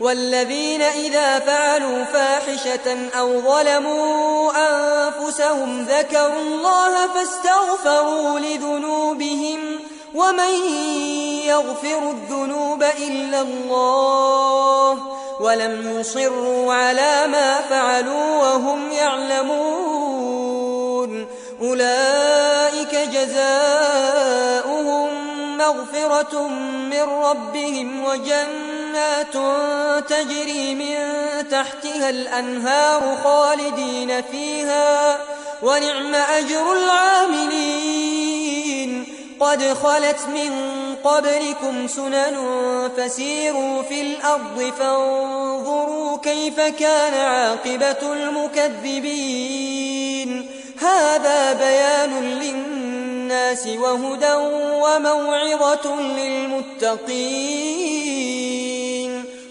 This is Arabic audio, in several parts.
والذين إذا فعلوا فاحشة أو ظلموا أنفسهم ذكروا الله فاستغفروا لذنوبهم ومن يغفر الذنوب إلا الله ولم يصروا على ما فعلوا وهم يعلمون أولئك جزاؤهم مغفرة من ربهم وجنات تجري من تحتها الأنهار خالدين فيها ونعم أجر العاملين. قد خلت من قبلكم سنن فسيروا في الأرض فانظروا كيف كان عاقبة المكذبين. هذا بيان للناس وهدى وموعظة للمتقين.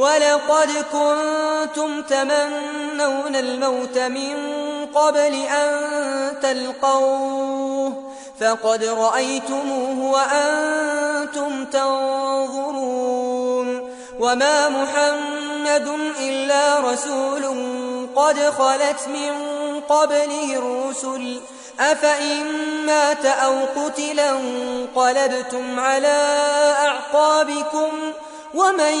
ولقد كنتم تمنون الموت من قبل أن تلقوه فقد رأيتموه وأنتم تنظرون وما محمد إلا رسول قد خلت من قبله الرسل أفإن مات أو قتلا انقلبتم على أعقابكم ومن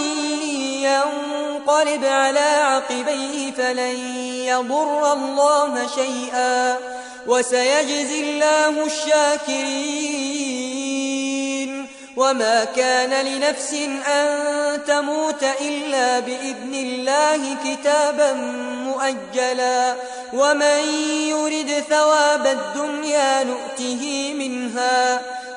ينقلب على عقبيه فلن يضر الله شيئا وسيجزي الله الشاكرين وما كان لنفس أن تموت إلا بإذن الله كتابا مؤجلا ومن يرد ثواب الدنيا نؤته منها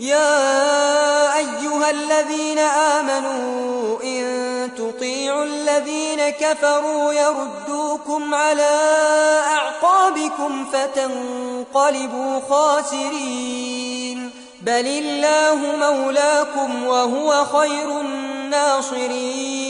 يا أيها الذين آمنوا إن تطيعوا الذين كفروا يردوكم على أعقابكم فتنقلبوا خاسرين. بل الله مولاكم وهو خير الناصرين.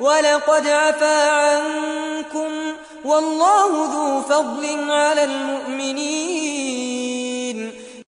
ولقد عفا عنكم والله ذو فضل على المؤمنين.